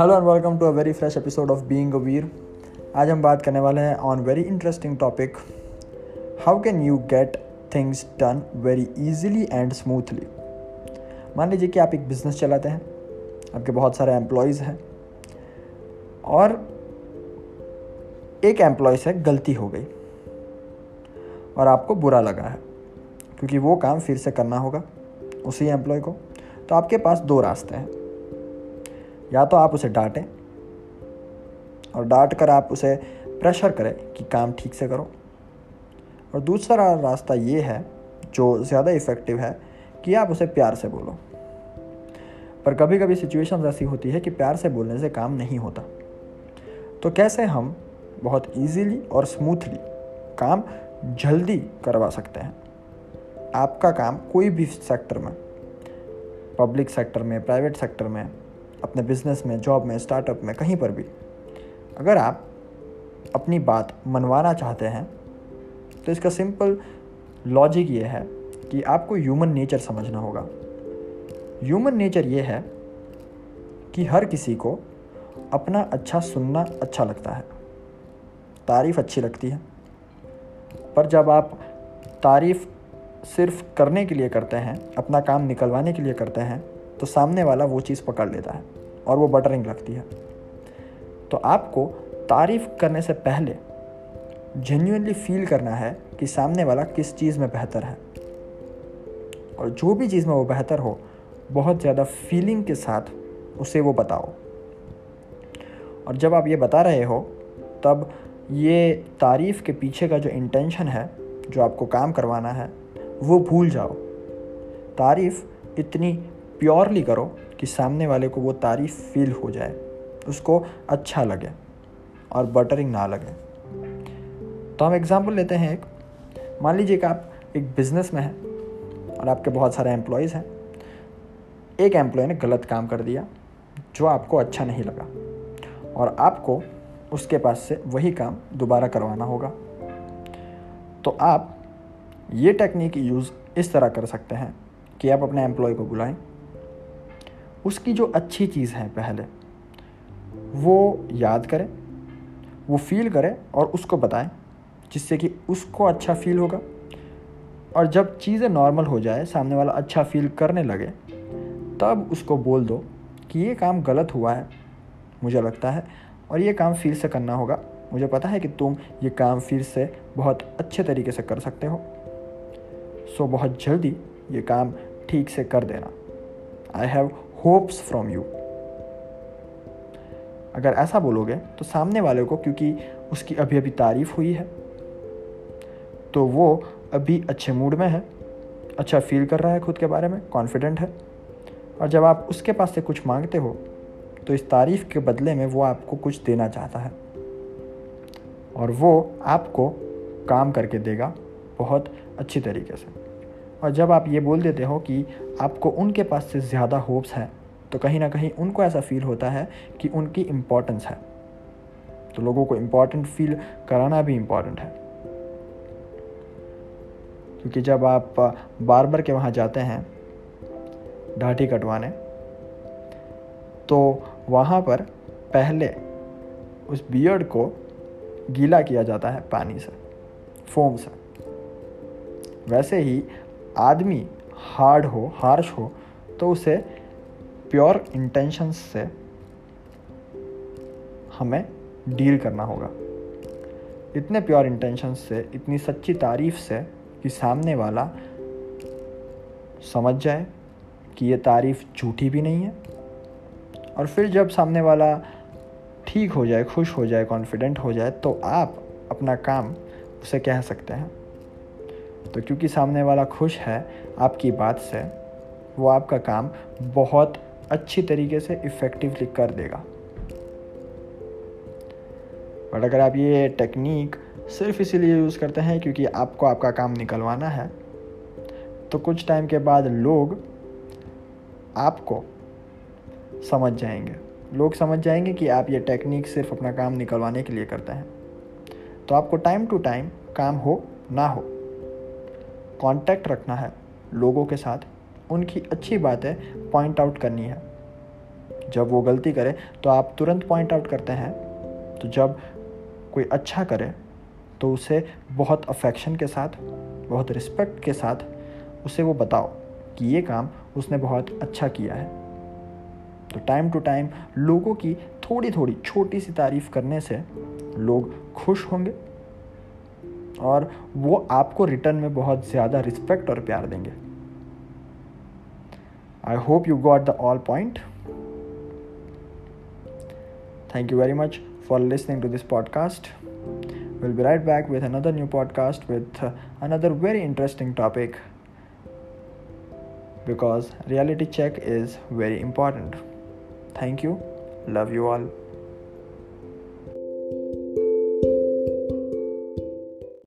Hello and welcome to a very fresh episode of being a Veer आज हम बात करने वाले हैं on very interesting topic how can you get things done very easily and smoothly मान लीजिए कि आप एक बिज़नेस चलाते हैं, आपके बहुत सारे एम्प्लॉयज़ हैं, और एक एम्प्लॉय से गलती हो गई, और आपको बुरा लगा है, क्योंकि वो काम फिर से करना होगा उसी एम्प्लॉय को तो आपके पास दो रास्ते हैं। या तो आप उसे डांटें और डांट कर आप उसे प्रेशर करें कि काम ठीक से करो। और दूसरा रास्ता ये है, जो ज़्यादा इफ़ेक्टिव है, कि आप उसे प्यार से बोलो। पर कभी कभी सिचुएशन ऐसी होती है कि प्यार से बोलने से काम नहीं होता। तो कैसे हम बहुत इजीली और स्मूथली काम जल्दी करवा सकते हैं? आपका काम कोई भी सेक्टर में पब्लिक सेक्टर में प्राइवेट सेक्टर में अपने बिज़नेस में जॉब में स्टार्टअप में, कहीं पर भी, अगर आप अपनी बात मनवाना चाहते हैं तो इसका सिंपल लॉजिक ये है कि आपको ह्यूमन नेचर समझना होगा। ह्यूमन नेचर ये है कि हर किसी को अपना अच्छा सुनना अच्छा लगता है। तारीफ़ अच्छी लगती है। पर जब आप तारीफ़ सिर्फ़ करने के लिए करते हैं, अपना काम निकलवाने के लिए करते हैं तो सामने वाला वो चीज़ पकड़ लेता है और वो बटरिंग लगती है। तो आपको तारीफ़ करने से पहले जेन्यूनली फील करना है कि सामने वाला किस चीज़ में बेहतर है। और जो भी चीज़ में वो बेहतर हो, बहुत ज़्यादा फीलिंग के साथ उसे वो बताओ। और जब आप ये बता रहे हो, तब ये तारीफ़ के पीछे का जो इंटेंशन है, जो आपको काम करवाना है, वो भूल जाओ। तारीफ़ इतनी प्योरली करो कि सामने वाले को वो तारीफ़ फील हो जाए, उसको अच्छा लगे और बटरिंग ना लगे। तो हम एग्ज़ाम्पल लेते हैं एक। मान लीजिए कि आप एक बिज़नेस में हैं और आपके बहुत सारे एम्प्लॉयज़ हैं। एक एम्प्लॉय ने गलत काम कर दिया, जो आपको अच्छा नहीं लगा। और आपको उसके पास से वही काम दोबारा करवाना होगा। तो आप ये टेक्निक यूज़ इस तरह कर सकते हैं कि आप अपने एम्प्लॉय को बुलाएँ उसकी जो अच्छी चीज़ है पहले, वो याद करें, वो फील करें और उसको बताएँ, जिससे कि उसको अच्छा फील होगा। और जब चीज़ें नॉर्मल हो जाए, सामने वाला अच्छा फील करने लगे, तब उसको बोल दो कि ये काम गलत हुआ है, मुझे लगता है, और ये काम फिर से करना होगा। मुझे पता है कि तुम ये काम फिर से बहुत अच्छे तरीके से कर सकते हो। सो बहुत जल्दी ये काम ठीक से कर देना। I have hopes from you अगर ऐसा बोलोगे तो सामने वाले को, क्योंकि उसकी अभी अभी तारीफ़ हुई है तो वो अभी अच्छे मूड में है अच्छा फील कर रहा है खुद के बारे में कॉन्फिडेंट है। और जब आप उसके पास से कुछ मांगते हो तो इस तारीफ़ के बदले में वो आपको कुछ देना चाहता है। और वो आपको काम करके देगा बहुत अच्छी तरीके से। और जब आप ये बोल देते हो कि आपको उनके पास से ज़्यादा होप्स हैं तो कहीं ना कहीं उनको ऐसा फील होता है कि उनकी इम्पोर्टेंस है। तो लोगों को इम्पोर्टेंट फील कराना भी इम्पोर्टेंट है। क्योंकि जब आप बार के वहाँ जाते हैं, ढाठी कटवाने तो वहाँ पर पहले उस बियर्ड को गीला किया जाता है पानी से फोम से। वैसे ही आदमी हार्ड हो, हार्श हो तो उसे प्योर इंटेंशंस से हमें डील करना होगा। इतने प्योर इंटेंशंस से, इतनी सच्ची तारीफ़ से कि सामने वाला समझ जाए कि ये तारीफ़ झूठी भी नहीं है और फिर जब सामने वाला ठीक हो जाए, खुश हो जाए कॉन्फिडेंट हो जाए तो आप अपना काम उसे कह सकते हैं। तो क्योंकि सामने वाला खुश है आपकी बात से, वो आपका काम बहुत अच्छी तरीके से इफ़ेक्टिवली कर देगा। बट अगर आप ये टेक्निक सिर्फ़ इसीलिए यूज़ करते हैं क्योंकि आपको आपका काम निकलवाना है तो कुछ टाइम के बाद लोग आपको समझ जाएँगे। लोग समझ जाएँगे कि आप ये टेक्निक सिर्फ़ अपना काम निकलवाने के लिए करते हैं। तो आपको टाइम टू टाइम काम हो, ना हो कांटेक्ट रखना है लोगों के साथ, उनकी अच्छी बातें पॉइंट आउट करनी है। जब वो गलती करे तो आप तुरंत पॉइंट आउट करते हैं। तो जब कोई अच्छा करे तो उसे बहुत अफेक्शन के साथ, बहुत रिस्पेक्ट के साथ उसे वो बताओ कि ये काम उसने बहुत अच्छा किया है। तो टाइम टू टाइम लोगों की थोड़ी थोड़ी छोटी सी तारीफ़ करने से लोग खुश होंगे। और वो आपको रिटर्न में बहुत ज़्यादा रिस्पेक्ट और प्यार देंगे। I hope you got the all point thank you very much for listening to this podcast will be right back with another new podcast with another very interesting topic because reality check is very important thank you love you all